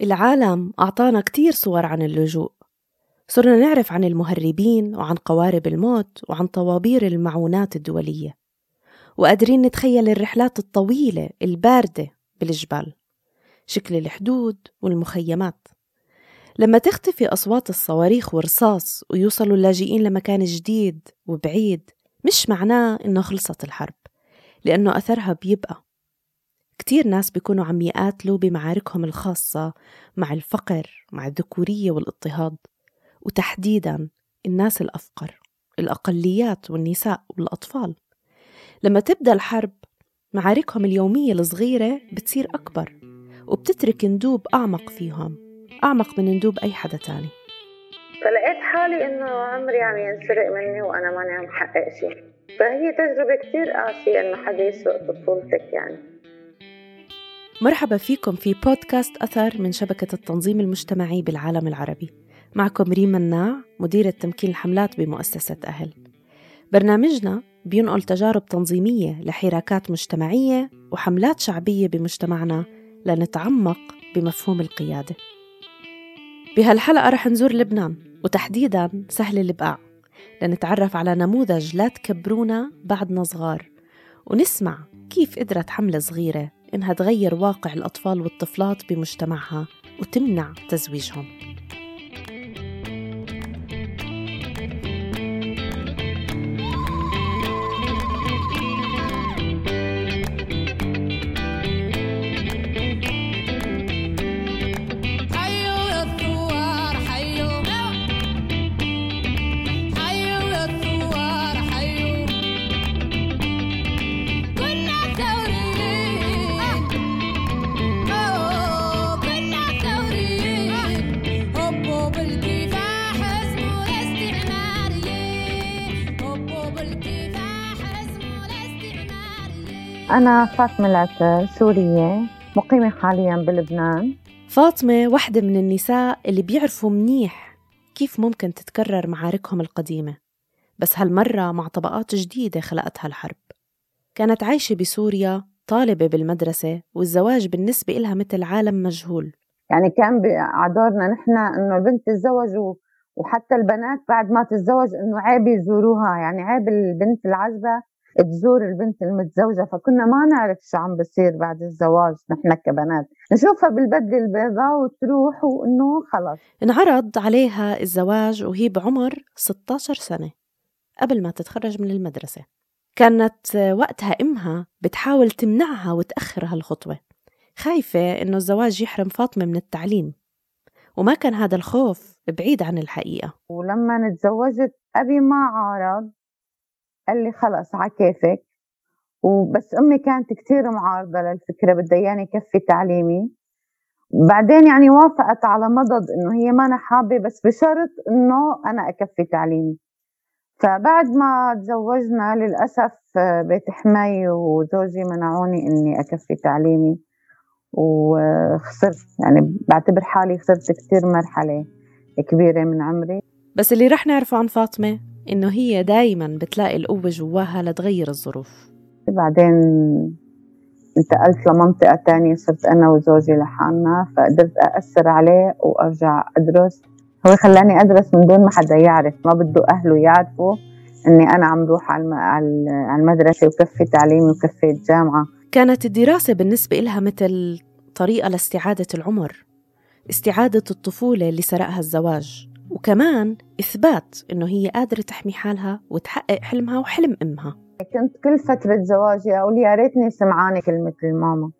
العالم أعطانا كتير صور عن اللجوء. صرنا نعرف عن المهربين وعن قوارب الموت وعن طوابير المعونات الدولية. وقادرين نتخيل الرحلات الطويلة الباردة بالجبال. شكل الحدود والمخيمات. لما تختفي أصوات الصواريخ والرصاص ويوصلوا اللاجئين لمكان جديد وبعيد مش معناه إنه خلصت الحرب لأنه أثرها بيبقى. كتير ناس بيكونوا عم يقاتلوا بمعاركهم الخاصة مع الفقر مع الذكورية والاضطهاد. وتحديدا الناس الأفقر الأقليات والنساء والأطفال. لما تبدأ الحرب معاركهم اليومية الصغيرة بتصير أكبر وبتترك ندوب أعمق فيهم أعمق من ندوب أي حدا تاني. فلقيت حالي إنه عمري عم ينسرق مني وأنا ماني عم حقق شيء فهي تجربة كتير قاسية إنه حدا يسرق طفولتك يعني. مرحبا فيكم في بودكاست أثر من شبكة التنظيم المجتمعي بالعالم العربي. معكم ريم مناع مديرة تمكين الحملات بمؤسسة أهل. برنامجنا بينقل تجارب تنظيمية لحراكات مجتمعية وحملات شعبية بمجتمعنا لنتعمق بمفهوم القيادة. بهالحلقة رح نزور لبنان وتحديدا سهل البقاع لنتعرف على نموذج لا تكبرونا بعدنا صغار ونسمع كيف قدرت حملة صغيرة إنها تغير واقع الأطفال والطفلات بمجتمعها وتمنع تزويجهم. أنا فاطمة العتر سورية مقيمة حاليا بلبنان. فاطمة واحدة من النساء اللي بيعرفوا منيح كيف ممكن تتكرر معاركهم القديمة. بس هالمرة مع طبقات جديدة خلقتها الحرب. كانت عايشة بسوريا طالبة بالمدرسة والزواج بالنسبة إلها مثل عالم مجهول. يعني كان بعدورنا نحن إنه البنت تتزوج وحتى البنات بعد ما تتزوج إنه عيب يزوروها. يعني عيب البنت العزبة تزور البنت المتزوجة فكنا ما نعرف شو عم بصير بعد الزواج نحن كبنات. نشوفها بالبدلة البيضاء وتروح وإنه خلص. انعرض عليها الزواج وهي بعمر 16 سنة قبل ما تتخرج من المدرسة. كانت وقتها إمها بتحاول تمنعها وتأخر هالخطوة خايفة إنه الزواج يحرم فاطمة من التعليم. وما كان هذا الخوف بعيد عن الحقيقة. ولما تزوجت أبي ما عارض. قال لي خلص على كيفك. وبس أمي كانت كثير معارضة للفكرة بدها إياني يكفي تعليمي. بعدين يعني وافقت على مضض إنه هي ما أنا حابة بس بشرط إنه أنا أكفي تعليمي. فبعد ما تزوجنا للأسف بيت حماي وزوجي منعوني إني أكفي تعليمي. وخسرت يعني بعتبر حالي خسرت كثير مرحلة كبيرة من عمري. بس اللي رح نعرفه عن فاطمة إنه هي دايما بتلاقي القوة جواها لتغير الظروف. بعدين انتقلت لمنطقة تانية صرت أنا وزوجي لحالنا فقدرت أأثر عليه وأرجع أدرس. هو خلاني أدرس من دون ما حدا يعرف ما بده أهله يعرفوا إني أنا عم روح على المدرسة وكفي تعليمي وكفي الجامعة. كانت الدراسة بالنسبة إلها مثل طريقة لاستعادة العمر استعادة الطفولة اللي سرقها الزواج. وكمان إثبات إنه هي قادرة تحمي حالها وتحقق حلمها وحلم أمها. كنت كل فترة زواجي أقول يا ريتني سمعانة كلمة الماما.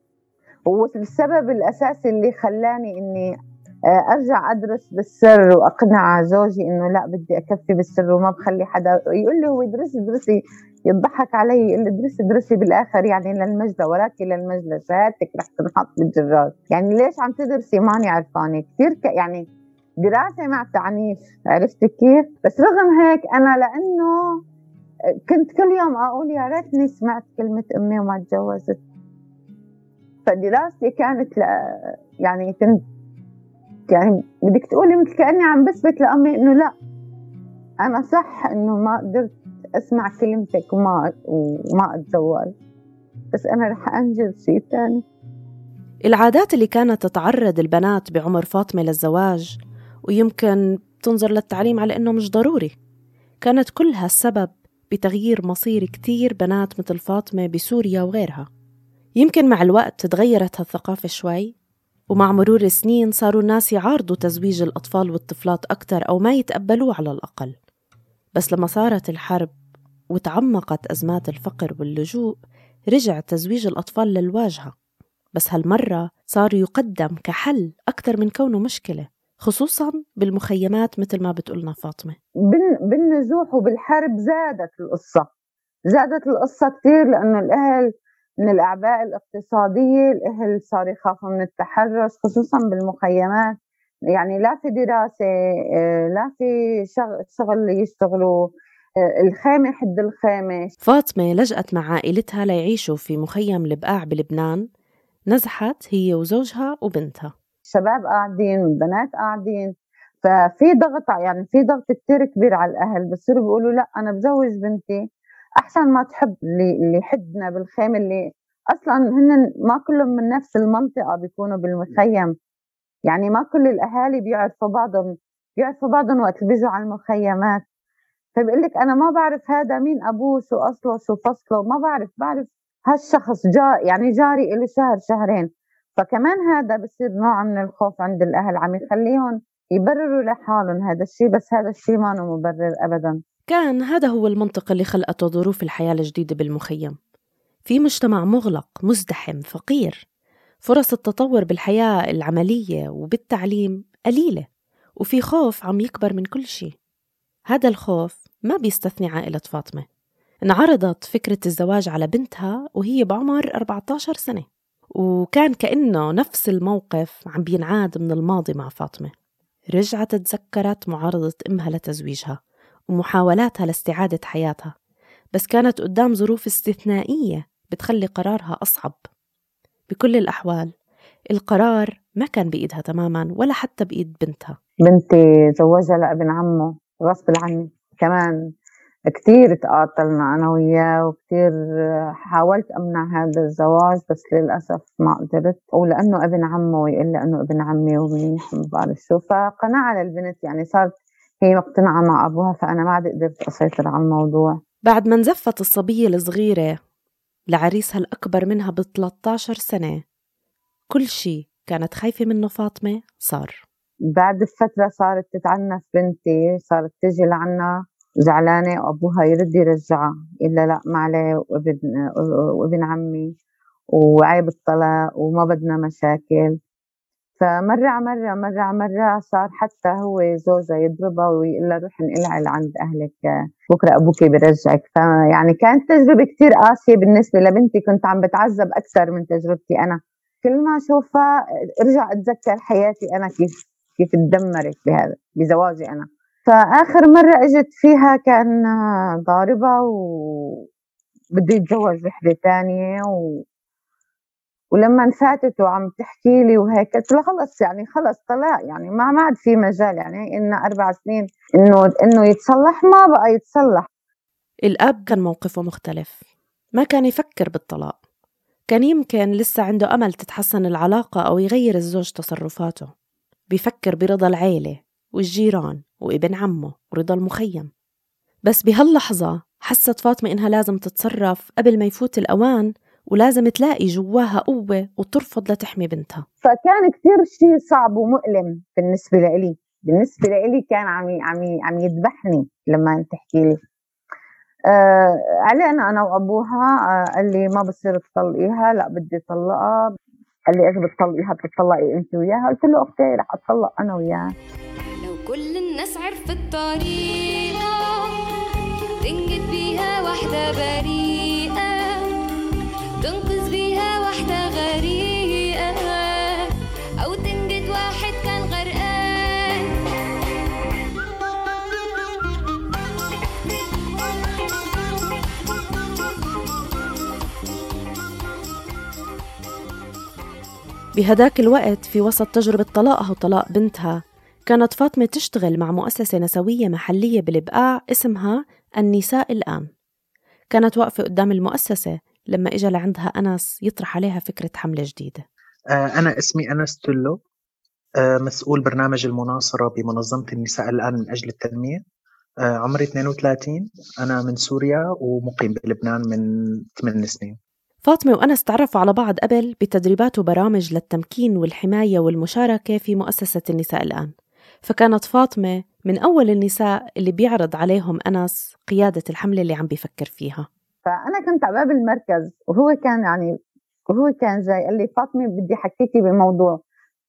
والسبب الأساسي اللي خلاني إني آه، أرجع أدرس بالسر وأقنع زوجي إنه لا بدي أكفي بالسر وما بخلي حدا يقول لي هو ادرسي ادرسي يضحك علي يقول لي ادرسي ادرسي بالآخر يعني للمجد وراك للمجد شهادتك رح تنحط بالجرار يعني ليش عم تدرسي؟ ماني عرفانة. كثير يعني دراسة مع تعنيف عرفت كيف؟ بس رغم هيك أنا لأنه كنت كل يوم أقول يا ريتني سمعت كلمة أمي وما تجوزت. فدراستي كانت ل... يعني كنت يعني بدك تقولي مثل كأني عم بثبت لأمي إنه لا. أنا صح إنه ما قدرت أسمع كلمتك وما وما أتزوج. بس أنا رح أنجز شيء ثاني العادات اللي كانت تتعرض البنات بعمر فاطمة للزواج ويمكن تنظر للتعليم على إنه مش ضروري. كانت كلها السبب بتغيير مصير كتير بنات مثل فاطمة بسوريا وغيرها. يمكن مع الوقت تغيرت هالثقافة شوي ومع مرور السنين صاروا الناس يعارضوا تزويج الأطفال والطفلات أكثر أو ما يتقبلوه على الأقل. بس لما صارت الحرب وتعمقت أزمات الفقر واللجوء رجع تزويج الأطفال للواجهة. بس هالمرة صار يقدم كحل أكثر من كونه مشكلة. خصوصا بالمخيمات مثل ما بتقولنا فاطمة. بالنزوح وبالحرب زادت القصة. زادت القصة كثير لأنه الأهل من الأعباء الاقتصادية الأهل صار يخافوا من التحرش خصوصا بالمخيمات. يعني لا في دراسة آه، لا في شغل يشتغلوا آه، الخيمة حد الخيمة. فاطمة لجأت مع عائلتها ليعيشوا في مخيم البقاع بلبنان نزحت هي وزوجها وبنتها. شباب قاعدين بنات قاعدين. ففي ضغط يعني في ضغط كثير كبير على الأهل بصيروا بيقولوا لا أنا بزوج بنتي. أحسن ما تحب اللي اللي حدنا بالخيمه اللي أصلا هن ما كلهم من نفس المنطقة بيكونوا بالمخيم. يعني ما كل الأهالي بيعرفوا بعضهم بيعرفوا بعضهم وقت بيجوا على المخيمات. فبقول لك أنا ما بعرف هذا مين أبوه شو أصله شو فصله ما بعرف بعرف هالشخص جاء يعني جاري له شهر شهرين. فكمان هذا بصير نوع من الخوف عند الأهل عم يخليهم يبرروا لحالهم هذا الشيء بس هذا الشيء ما مبرر ابدا. كان هذا هو المنطق اللي خلقته ظروف الحياة الجديدة بالمخيم. في مجتمع مغلق مزدحم فقير. فرص التطور بالحياة العملية وبالتعليم قليلة وفي خوف عم يكبر من كل شيء هذا الخوف ما بيستثني عائلة فاطمة. انعرضت فكرة الزواج على بنتها وهي بعمر 14 سنة. وكان كأنه نفس الموقف عم بينعاد من الماضي مع فاطمة. رجعت تذكرت معارضة إمها لتزويجها ومحاولاتها لاستعادة حياتها بس كانت قدام ظروف استثنائية بتخلي قرارها أصعب. بكل الأحوال القرار ما كان بإيدها تماما ولا حتى بإيد بنتها. بنتي زوجها لابن عمه غصب عني كمان. كتير تقاتلنا أنا وياه وكتير حاولت أمنع هذا الزواج بس للأسف ما قدرت. ولأنه ابن عمه ويقول لي أنه ابن عمي ومنيح ما بعرف شو فقناعة للبنت يعني صارت هي مقتنعة مع أبوها فأنا ما عاد قدرت أسيطر على الموضوع. بعد ما انزفت الصبية الصغيرة لعريسها الأكبر منها ب 13 سنة كل شيء كانت خايفة منه فاطمة صار. بعد فترة صارت تتعنف بنتي صارت تجي لعنا. زعلانة وأبوها يرد يرجعها إلا لا ما عليه وابن, وابن عمي وعيب الطلاق وما بدنا مشاكل. فمرة مرة مرة مرة صار حتى هو زوجها يضربها ويقول لها روحي انقلعي لعند أهلك بكرة أبوك بيرجعك. فيعني كانت تجربة كتير قاسية بالنسبة لبنتي كنت عم بتعذب أكثر من تجربتي أنا. كل ما أشوفها ارجع أتذكر حياتي أنا كيف كيف تدمرت بهذا بزواجي أنا. فآخر مرة إجت فيها كأن ضاربة وبده يتزوج وحدة تانية و... ولما انفاتت وعم تحكي لي وهيك قلت لها خلص يعني خلص طلاق يعني ما ما عاد في مجال يعني إلنا أربع سنين إنه إنه يتصلح ما بقى يتصلح. الأب كان موقفه مختلف ما كان يفكر بالطلاق كان يمكن لسه عنده أمل تتحسن العلاقة أو يغير الزوج تصرفاته بيفكر برضا العيلة والجيران. وابن عمه ورضا المخيم. بس بهاللحظة حست فاطمة إنها لازم تتصرف قبل ما يفوت الأوان ولازم تلاقي جواها قوة وترفض لتحمي بنتها. فكان كثير شيء صعب ومؤلم بالنسبة لإلي. بالنسبة لإلي كان عم عم عم يذبحني لما تحكي لي. آه علينا أنا وأبوها آه قال لي ما بصير تطلقيها لا بدي طلقها قال لي إيش بتطلقيها بتطلقي أنت وياها؟ قلت له أختي رح اتطلق أنا وياها كل الناس عرفت طريقة تنجد بيها واحدة بريئة تنقذ بيها واحدة غريقة أو تنجد واحد كان غرقان. بهداك الوقت في وسط تجربة طلاقها وطلاق بنتها كانت فاطمة تشتغل مع مؤسسة نسوية محلية بالبقاع اسمها النساء الآن كانت واقفة قدام المؤسسة لما إجا لعندها أنس يطرح عليها فكرة حملة جديدة. أنا اسمي أنس تلو. مسؤول برنامج المناصرة بمنظمة النساء الآن من أجل التنمية. عمري 32 أنا من سوريا ومقيم بلبنان من 8 سنين. فاطمة وأنس تعرفوا على بعض قبل بتدريبات وبرامج للتمكين والحماية والمشاركة في مؤسسة النساء الآن. فكانت فاطمة من أول النساء اللي بيعرض عليهم أنس قيادة الحملة اللي عم بيفكر فيها. فأنا كنت على باب المركز وهو كان يعني وهو كان جاي قال لي فاطمة بدي حكيكي بموضوع.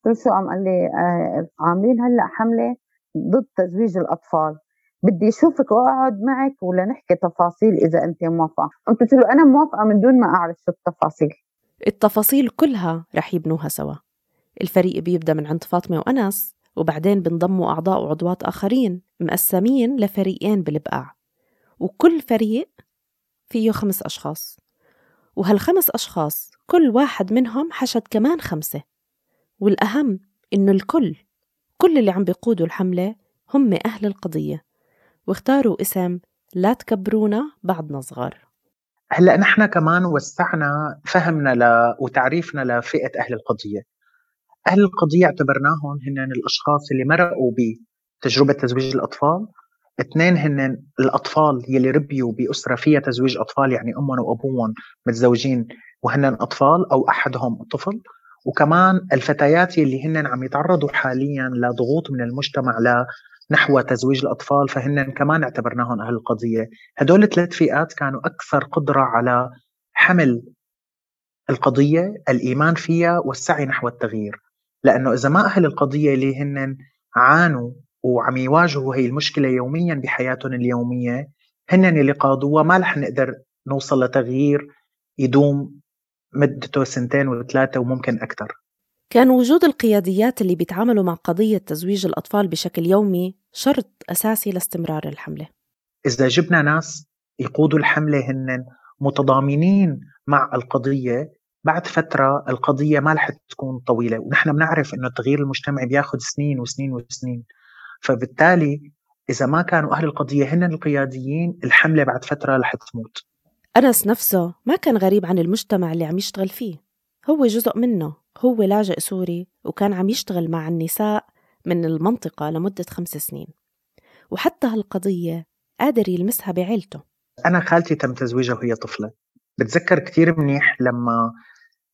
قلت شو قام قال لي آه عاملين هلأ حملة ضد تزويج الأطفال. بدي أشوفك وأقعد معك ولا نحكي تفاصيل إذا أنت موافقة. قلت له أنا موافقة من دون ما أعرف شو التفاصيل. التفاصيل كلها رح يبنوها سوا. الفريق بيبدأ من عند فاطمة وأنس وبعدين بنضموا أعضاء وعضوات آخرين مقسمين لفريقين بالبقاع. وكل فريق فيه خمس أشخاص. وهالخمس أشخاص كل واحد منهم حشد كمان خمسة. والأهم إنه الكل كل اللي عم بيقودوا الحملة هم أهل القضية. واختاروا اسم لا تكبرونا بعدنا صغار. هلأ نحن كمان وسعنا فهمنا ل... وتعريفنا لفئة أهل القضية. أهل القضية اعتبرناهم هن الأشخاص اللي مرقوا بتجربة تزويج الأطفال. اثنين هن الأطفال يلي ربيوا بأسرة فيها تزويج أطفال يعني أمهم وأبوهم متزوجين وهن أطفال أو أحدهم طفل. وكمان الفتيات يلي هن عم يتعرضوا حاليا لضغوط من المجتمع نحو تزويج الأطفال فهن كمان اعتبرناهم أهل القضية. هدول الثلاث فئات كانوا أكثر قدرة على حمل القضية الإيمان فيها والسعي نحو التغيير. لأنه إذا ما أهل القضية اللي هن عانوا وعم يواجهوا هي المشكلة يوميا بحياتهم اليومية هن اللي قادوها ما رح نقدر نوصل لتغيير يدوم مدته سنتين وثلاثة وممكن أكثر كان وجود القياديات اللي بيتعاملوا مع قضية تزويج الأطفال بشكل يومي شرط أساسي لاستمرار الحملة. إذا جبنا ناس يقودوا الحملة هن متضامنين مع القضية بعد فترة القضية ما رح تكون طويلة ونحن بنعرف أنه التغيير المجتمعي بياخذ سنين وسنين وسنين. فبالتالي إذا ما كانوا أهل القضية هن القياديين الحملة بعد فترة رح تموت. أنس نفسه ما كان غريب عن المجتمع اللي عم يشتغل فيه. هو جزء منه هو لاجئ سوري وكان عم يشتغل مع النساء من المنطقة لمدة خمس سنين. وحتى هالقضية قادر يلمسها بعيلته. أنا خالتي تم تزويجها وهي طفلة. بتذكر كثير منيح لما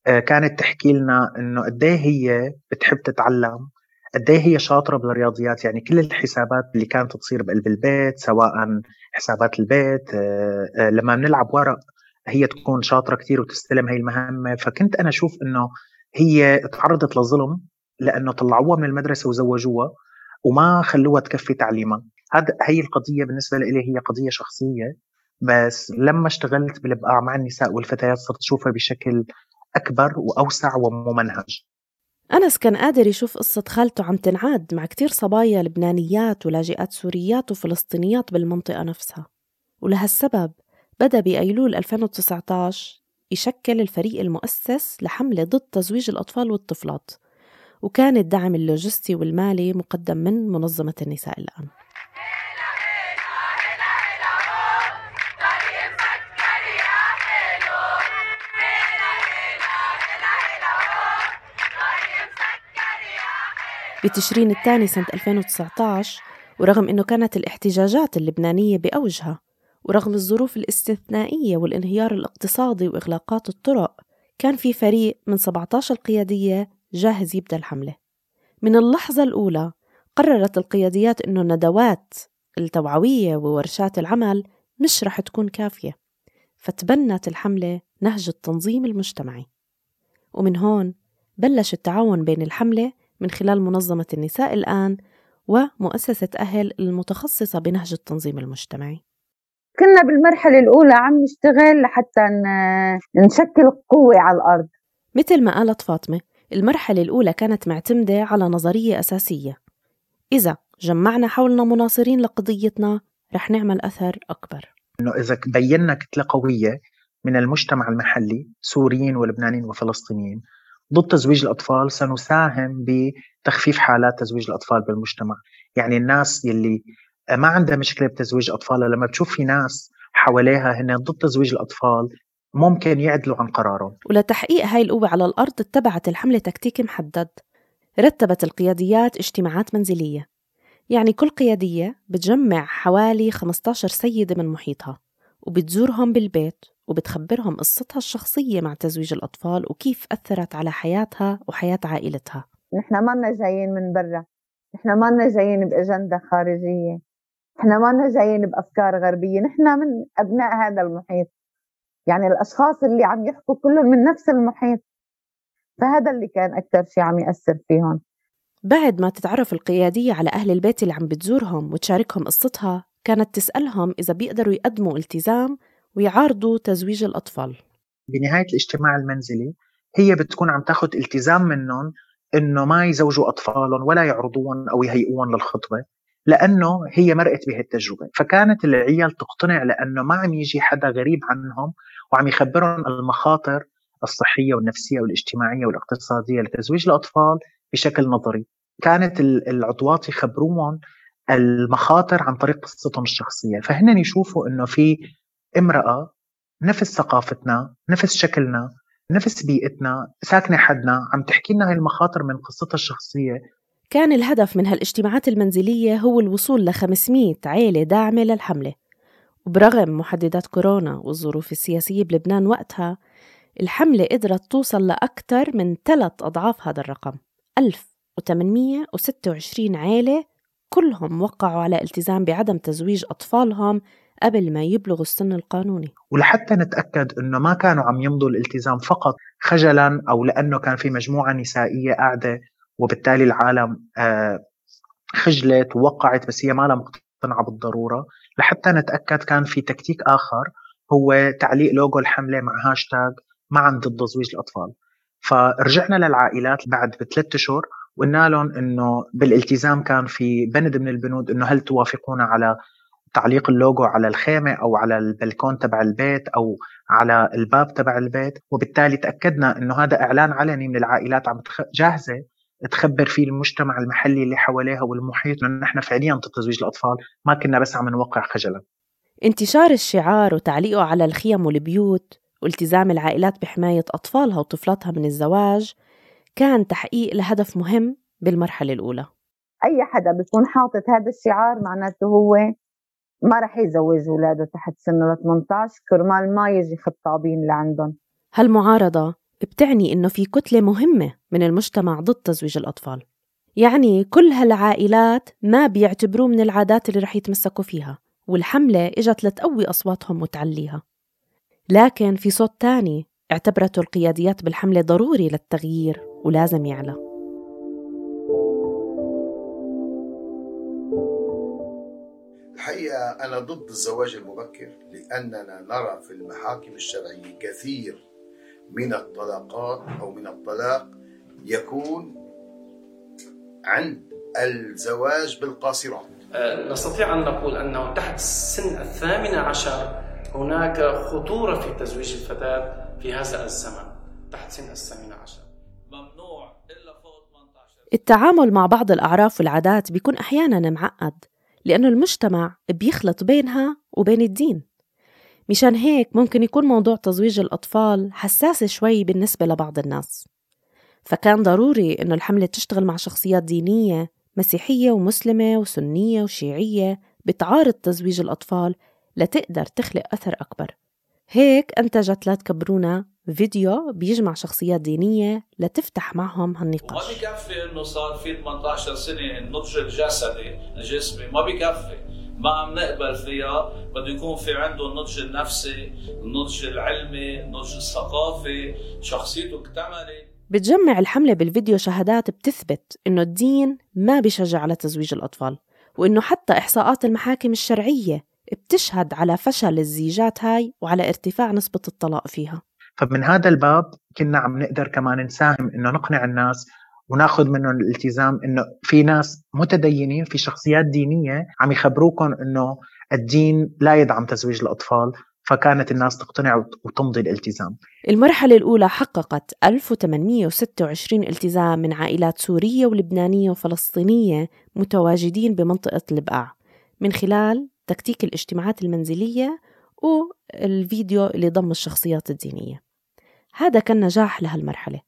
كانت تحكي لنا إنه قد إيه هي بتحب تتعلم قد إيه هي شاطرة بالرياضيات. يعني كل الحسابات اللي كانت تصير بقلب البيت سواء حسابات البيت آه، آه، لما بنلعب ورق هي تكون شاطرة كثير وتستلم هي المهمة. فكنت أنا أشوف إنه هي تعرضت لظلم لأنه طلعوها من المدرسة وزوجوها وما خلوها تكفي تعليمها. هذا هي القضية بالنسبة لي هي قضية شخصية بس لما اشتغلت بالبقاع مع النساء والفتيات صرت أشوفها بشكل أكبر وأوسع وممنهج. أنس كان قادر يشوف قصة خالته عم تنعاد مع كتير صبايا لبنانيات ولاجئات سوريات وفلسطينيات بالمنطقة نفسها. ولهالسبب بدأ بأيلول 2019 يشكل الفريق المؤسس لحملة ضد تزويج الأطفال والطفلات وكان الدعم اللوجستي والمالي مقدم من منظمة النساء الآن. بتشرين الثاني سنة 2019 ورغم أنه كانت الاحتجاجات اللبنانية بأوجها ورغم الظروف الاستثنائية والانهيار الاقتصادي وإغلاقات الطرق كان في فريق من 17 قيادية جاهز يبدأ الحملة. من اللحظة الأولى قررت القياديات أنه الندوات التوعوية وورشات العمل مش رح تكون كافية فتبنت الحملة نهج التنظيم المجتمعي. ومن هون بلش التعاون بين الحملة من خلال منظمة النساء الآن ومؤسسة أهل المتخصصة بنهج التنظيم المجتمعي. كنا بالمرحلة الأولى عم نشتغل لحتى نشكل قوة على الأرض. مثل ما قالت فاطمة المرحلة الأولى كانت معتمدة على نظرية أساسية. إذا جمعنا حولنا مناصرين لقضيتنا رح نعمل أثر أكبر. إنه إذا بينا كتلة قوية من المجتمع المحلي سوريين ولبنانيين وفلسطينيين ضد تزويج الأطفال سنساهم بتخفيف حالات تزويج الأطفال بالمجتمع. يعني الناس يلي ما عندها مشكلة بتزويج أطفالها لما بتشوف في ناس حواليها هن ضد تزويج الأطفال ممكن يعدلوا عن قرارهم. ولتحقيق هاي القوة على الأرض اتبعت الحملة تكتيك محدد. رتبت القياديات اجتماعات منزلية. يعني كل قيادية بتجمع حوالي 15 سيدة من محيطها وبتزورهم بالبيت. وبتخبرهم قصتها الشخصية مع تزويج الأطفال وكيف أثرت على حياتها وحياة عائلتها. نحن ما جايين من برا. نحن ما جايين بأجندة خارجية. نحن ما جايين بأفكار غربية. نحن من أبناء هذا المحيط. يعني الأشخاص اللي عم يحكوا كلهم من نفس المحيط. فهذا اللي كان أكثر شيء عم يأثر فيهم. بعد ما تتعرف القيادية على أهل البيت اللي عم بتزورهم وتشاركهم قصتها كانت تسألهم إذا بيقدروا يقدموا التزام ويعارضوا تزويج الأطفال. بنهاية الاجتماع المنزلي هي بتكون عم تاخذ التزام منهم إنه ما يزوجوا أطفالهم ولا يعرضوهم أو يهيئوهم للخطبة لأنه هي مرقت بهالتجربة. فكانت العيال تقتنع لأنه ما عم يجي حدا غريب عنهم وعم يخبرهم المخاطر الصحية والنفسية والاجتماعية والاقتصادية لتزويج الأطفال بشكل نظري. كانت العضوات يخبروهم المخاطر عن طريق قصتهم الشخصية. فهن يشوفوا إنه في امرأة نفس ثقافتنا نفس شكلنا نفس بيئتنا ساكنة حدنا عم تحكي لنا هاي المخاطر من قصتها الشخصية. كان الهدف من هالاجتماعات المنزلية هو الوصول ل 500 عيلة داعمة للحملة. وبرغم محددات كورونا والظروف السياسية بلبنان وقتها الحملة قدرت توصل لأكثر من ثلاث أضعاف هذا الرقم 1826 عيلة كلهم وقعوا على التزام بعدم تزويج أطفالهم قبل ما يبلغوا السن القانوني. ولحتى نتأكد أنه ما كانوا عم يمضوا الالتزام فقط خجلا أو لأنه كان في مجموعة نسائية قاعدة وبالتالي العالم آه، خجلت ووقعت بس هي ما لها مقتنعة بالضرورة. لحتى نتأكد كان في تكتيك آخر هو تعليق لوجو الحملة مع هاشتاج معا ضد تزويج الأطفال. فرجعنا للعائلات بعد بثلاث اشهر وقلنا لهم إنه بالالتزام كان في بند من البنود إنه هل توافقون على تعليق اللوجو على الخيمه أو على البلكون تبع البيت أو على الباب تبع البيت وبالتالي تأكدنا إنه هذا إعلان علني من العائلات عم جاهزة تخبر فيه المجتمع المحلي اللي حواليها والمحيط إنه نحن فعليا ضد تزويج الأطفال ما كنا بس عم نوقع خجلا. انتشار الشعار وتعليقه على الخيم والبيوت والتزام العائلات بحماية أطفالها وطفلاتها من الزواج كان تحقيق لهدف مهم بالمرحلة الأولى. أي حدا بيكون حاطط هذا الشعار معناته هو ما رح يزوج أولاده تحت سن ال 18 كرمال ما يجي خطابين لعندهم. هالمعارضة بتعني إنه في كتلة مهمة من المجتمع ضد تزويج الأطفال. يعني كل هالعائلات ما بيعتبروه من العادات اللي رح يتمسكوا فيها والحملة إجت لتقوي أصواتهم وتعليها. لكن في صوت تاني اعتبرته القياديات بالحملة ضروري للتغيير ولازم يعلى. الحقيقة أنا ضد الزواج المبكر لأننا نرى في المحاكم الشرعية كثير من الطلاقات أو من الطلاق يكون عند الزواج بالقاصرات. أه، نستطيع أن نقول أنه تحت سن الثامنة عشر هناك خطورة في تزويج الفتاة في هذا الزمن تحت سن الثامنة عشر. ممنوع إلا فوق 18 التعامل مع بعض الأعراف والعادات بيكون أحيانا معقد. لأنه المجتمع بيخلط بينها وبين الدين. مشان هيك ممكن يكون موضوع تزويج الأطفال حساس شوي بالنسبة لبعض الناس. فكان ضروري إنه الحملة تشتغل مع شخصيات دينية مسيحية ومسلمة وسنية وشيعية بتعارض تزويج الأطفال لتقدر تخلق أثر أكبر. هيك أنتجت لا تكبرونا فيديو بيجمع شخصيات دينية لتفتح معهم هالنقاش. ما بكفي إنه صار في 18 سنة النضج الجسدي الجسمي ما بكفي. ما عم نقبل فيها بده يكون في عنده النضج النفسي النضج العلمي النضج الثقافي شخصيته اكتملت. بتجمع الحملة بالفيديو شهادات بتثبت إنه الدين ما بيشجع على تزويج الأطفال وإنه حتى إحصاءات المحاكم الشرعية بتشهد على فشل الزيجات هاي وعلى ارتفاع نسبة الطلاق فيها. فمن هذا الباب كنا عم نقدر كمان نساهم إنه نقنع الناس وناخذ منهم الالتزام إنه في ناس متدينين في شخصيات دينية عم يخبروكم إنه الدين لا يدعم تزويج الأطفال فكانت الناس تقتنع وتمضي الالتزام. المرحلة الأولى حققت 1826 التزام من عائلات سورية ولبنانية وفلسطينية متواجدين بمنطقة البقاع من خلال تكتيك الاجتماعات المنزلية والفيديو اللي ضم الشخصيات الدينية. هذا كان نجاح لهالمرحلة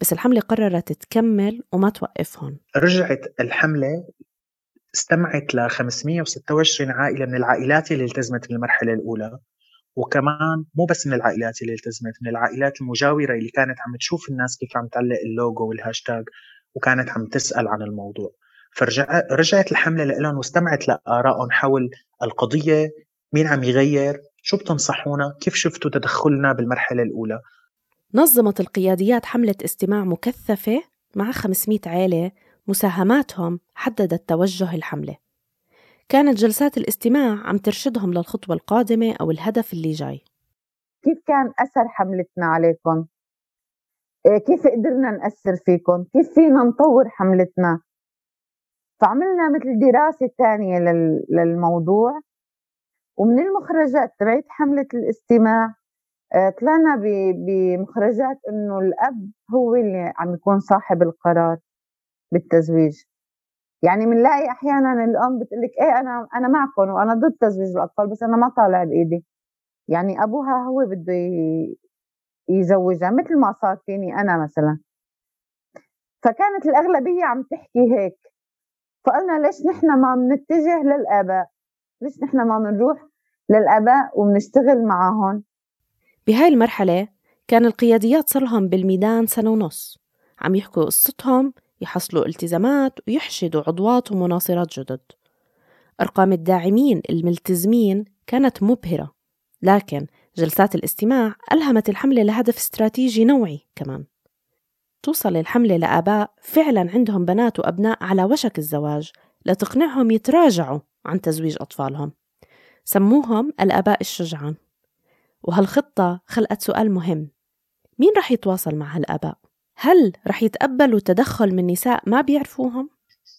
بس الحملة قررت تكمل وما توقف هون رجعت الحملة استمعت ل 526 عائلة من العائلات اللي التزمت بالمرحلة الأولى وكمان مو بس من العائلات اللي التزمت من العائلات المجاورة اللي كانت عم تشوف الناس كيف عم تعلق ال logo وال hashtag وكانت عم تسأل عن الموضوع. فرجعت الحملة لهم واستمعت لآرائهم حول القضية مين عم يغير شو بتنصحونا كيف شفتوا تدخلنا بالمرحلة الأولى نظمت القياديات حملة استماع مكثفة مع 500 عيلة مساهماتهم حددت توجه الحملة كانت جلسات الاستماع عم ترشدهم للخطوة القادمة أو الهدف اللي جاي كيف كان أثر حملتنا عليكم؟ إيه، كيف قدرنا نأثر فيكم؟ كيف فينا نطور حملتنا؟ فعملنا مثل دراسة تانية للموضوع ومن المخرجات تبعت حملة الاستماع آه، طلعنا بمخرجات إنه الأب هو اللي عم يكون صاحب القرار بالتزويج. يعني بنلاقي أحيانا الأم بتقول لك إيه أنا أنا معكم وأنا ضد تزويج الأطفال بس أنا ما طالع بإيدي. يعني أبوها هو بده يزوجها مثل ما صار فيني أنا مثلا. فكانت الأغلبية عم تحكي هيك. فقلنا ليش نحن ما بنتجه للآباء؟ ليش نحن ما بنروح للأباء وبنشتغل معهم بهاي المرحلة كان القياديات صار لهم بالميدان سنة ونص. عم يحكوا قصتهم يحصلوا التزامات ويحشدوا عضوات ومناصرات جدد. أرقام الداعمين الملتزمين كانت مبهرة لكن جلسات الاستماع ألهمت الحملة لهدف استراتيجي نوعي كمان. توصل الحملة لآباء فعلا عندهم بنات وأبناء على وشك الزواج لتقنعهم يتراجعوا عن تزويج أطفالهم. سموهم الآباء الشجعان. وهالخطة خلقت سؤال مهم. مين رح يتواصل مع هالآباء؟ هل رح يتقبلوا تدخل من نساء ما بيعرفوهم؟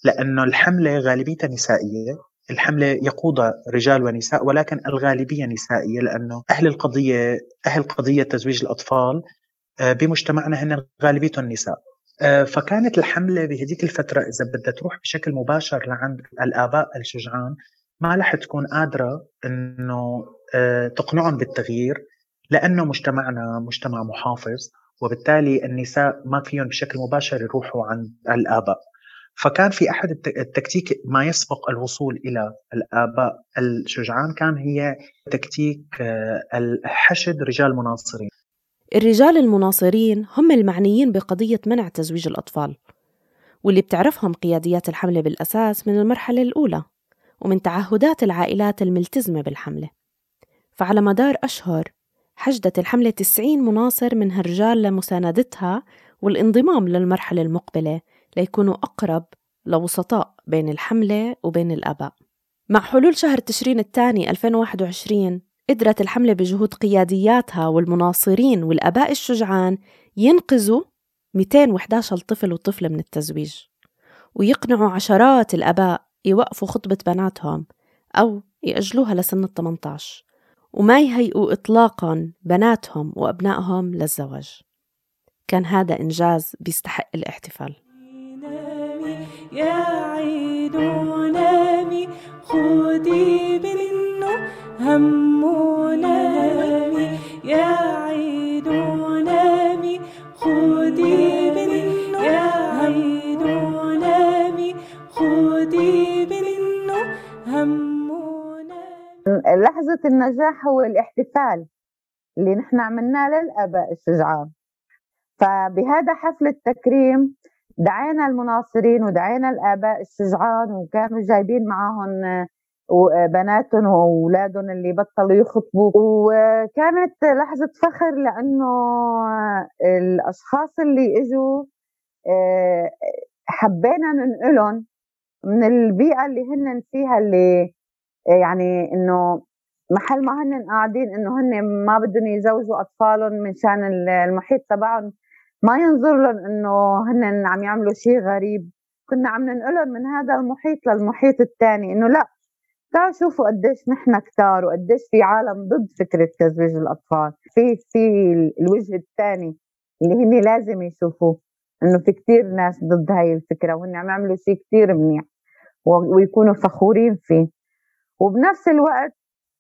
لأنه الحملة غالبيتها نسائية. الحملة يقودها رجال ونساء ولكن الغالبية نسائية لأنه أهل القضية أهل قضية تزويج الأطفال آه، بمجتمعنا هن غالبيتهم نساء. فكانت الحملة بهديك الفترة إذا بدها تروح بشكل مباشر لعند الآباء الشجعان ما رح تكون قادرة إنه آه، تقنعهم بالتغيير لأنه مجتمعنا مجتمع محافظ وبالتالي النساء ما فيهم بشكل مباشر يروحوا عند الآباء. فكان في أحد التكتيك ما يسبق الوصول إلى الآباء الشجعان كان هي تكتيك الحشد رجال مناصرين. الرجال المناصرين هم المعنيين بقضية منع تزويج الأطفال واللي بتعرفهم قياديات الحملة بالأساس من المرحلة الأولى ومن تعهدات العائلات الملتزمة بالحملة. فعلى مدار أشهر حشدت الحملة 90 مناصر من هالرجال لمساندتها والانضمام للمرحلة المقبلة ليكونوا أقرب لوسطاء بين الحملة وبين الآباء. مع حلول شهر تشرين الثاني 2021 قدرت الحملة بجهود قيادياتها والمناصرين والآباء الشجعان ينقذوا 211 طفل وطفلة من التزويج ويقنعوا عشرات الآباء يوقفوا خطبة بناتهم أو يأجلوها لسن ال 18 وما يهيئوا إطلاقا بناتهم وأبنائهم للزواج. كان هذا إنجاز بيستحق الاحتفال. يا عيد نامي خدي منه يا يا لحظة النجاح هو الاحتفال اللي نحن عملناه للآباء الشجعان. فبهذا حفل التكريم دعينا المناصرين ودعينا الآباء الشجعان وكانوا جايبين معاهم بناتهم وأولادهم اللي بطلوا يخطبوا. وكانت لحظة فخر لأنه الأشخاص اللي إجوا آه، حبينا ننقلهم من البيئة اللي هن فيها اللي يعني إنه محل ما هن قاعدين إنه هن ما بدهم يزوجوا أطفالهم من شان المحيط تبعهم. ما ينظر لهم إنه هن عم يعملوا شيء غريب. كنا عم ننقلهم من هذا المحيط للمحيط الثاني إنه لا تعالوا شوفوا قديش نحن كتار وقديش في عالم ضد فكرة تزويج الأطفال. في في الوجه الثاني اللي هن لازم يشوفوه إنه في كثير ناس ضد هاي الفكرة وهن عم يعملوا شيء كثير منيح ويكونوا فخورين فيه. وبنفس الوقت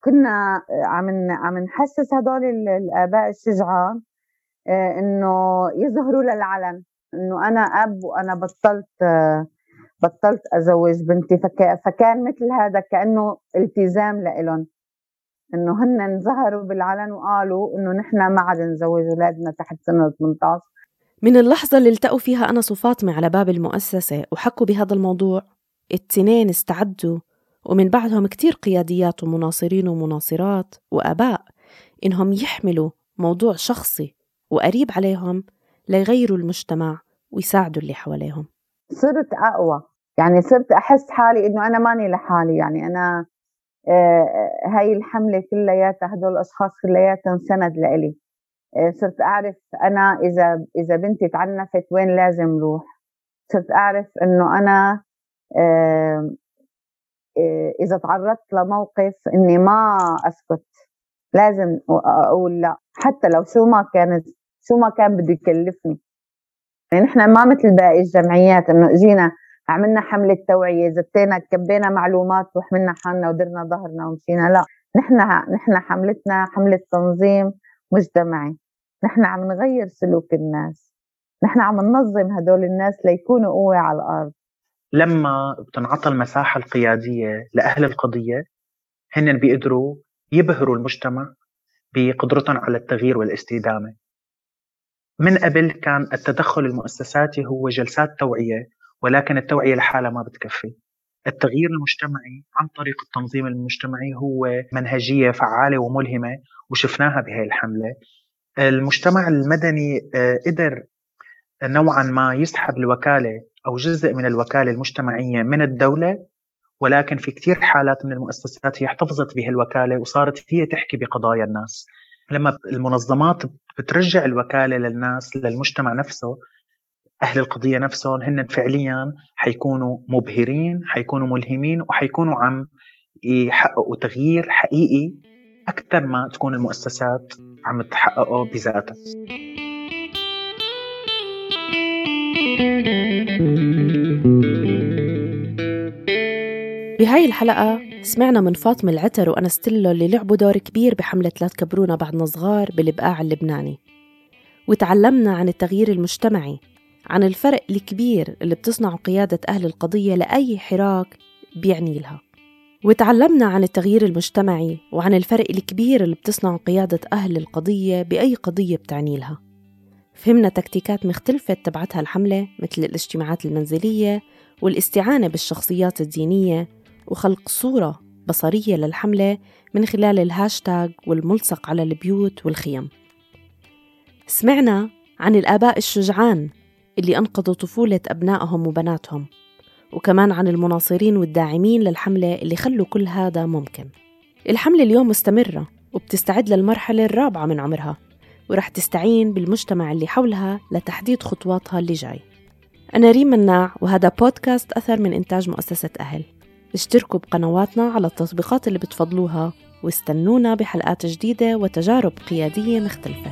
كنا عم عم نحسس هدول الآباء الشجعان آه، إنه يظهروا للعلن إنه أنا أب وأنا بطلت آه، بطلت أزوج بنتي فكان مثل هذا كأنه التزام لإلهم إنه هن ظهروا بالعلن وقالوا إنه نحن ما عاد نزوج أولادنا تحت سن 18 من اللحظة اللي التقوا فيها أنس وفاطمة على باب المؤسسة وحكوا بهذا الموضوع التنين استعدوا ومن بعدهم كتير قياديات ومناصرين ومناصرات وآباء إنهم يحملوا موضوع شخصي وقريب عليهم ليغيروا المجتمع ويساعدوا اللي حواليهم. صرت أقوى. يعني صرت أحس حالي إنه أنا ماني لحالي يعني أنا آه، هاي الحملة كلياتها هدول الأشخاص كلياتهم سند لإلي. آه، صرت أعرف أنا إذا إذا بنتي تعنفت وين لازم روح صرت أعرف إنه أنا آه، إذا تعرضت لموقف إني ما أسكت لازم أقول لا. حتى لو شو ما كانت شو ما كان بده يكلفني. يعني نحن ما مثل باقي الجمعيات إنه إجينا عملنا حملة توعية زتينا كبينا معلومات وحملنا حالنا ودرنا ظهرنا ومشينا. لا نحن نحن حملتنا حملة تنظيم مجتمعي. نحن عم نغير سلوك الناس. نحن عم ننظم هدول الناس ليكونوا قوة على الأرض. لما بتنعطى المساحة القيادية لأهل القضية هن بيقدروا يبهروا المجتمع بقدرتهم على التغيير والاستدامة. من قبل كان التدخل المؤسساتي هو جلسات توعية ولكن التوعية لحالها ما بتكفي. التغيير المجتمعي عن طريق التنظيم المجتمعي هو منهجية فعالة وملهمة وشفناها بهذه الحملة. المجتمع المدني آه، قدر نوعا ما يسحب الوكالة أو جزء من الوكالة المجتمعية من الدولة ولكن في كثير حالات من المؤسسات هي احتفظت به الوكالة وصارت هي تحكي بقضايا الناس. لما المنظمات بترجع الوكالة للناس للمجتمع نفسه أهل القضية نفسهم هن فعليا حيكونوا مبهرين حيكونوا ملهمين وحيكونوا عم يحققوا تغيير حقيقي أكثر ما تكون المؤسسات عم تحققه بذاتها. بهاي الحلقة سمعنا من فاطمة العتر وأنس تلو اللي لعبوا دور كبير بحملة لا تكبرونا بعدنا صغار بالبقاع اللبناني. وتعلمنا عن التغيير المجتمعي عن الفرق الكبير اللي بتصنعه قيادة أهل القضية لأي حراك بيعني لها. وتعلمنا عن التغيير المجتمعي وعن الفرق الكبير اللي بتصنعه قيادة أهل القضية بأي قضية بتعني لها. فهمنا تكتيكات مختلفة تبعتها الحملة مثل الاجتماعات المنزلية والاستعانة بالشخصيات الدينية وخلق صورة بصرية للحملة من خلال الهاشتاج والملصق على البيوت والخيم. سمعنا عن الآباء الشجعان اللي أنقذوا طفولة أبنائهم وبناتهم وكمان عن المناصرين والداعمين للحملة اللي خلوا كل هذا ممكن. الحملة اليوم مستمرة وبتستعد للمرحلة الرابعة من عمرها ورح تستعين بالمجتمع اللي حولها لتحديد خطواتها اللي جاي. أنا ريم مناع وهذا بودكاست أثر من إنتاج مؤسسة أهل. اشتركوا بقنواتنا على التطبيقات اللي بتفضلوها واستنونا بحلقات جديدة وتجارب قيادية مختلفة.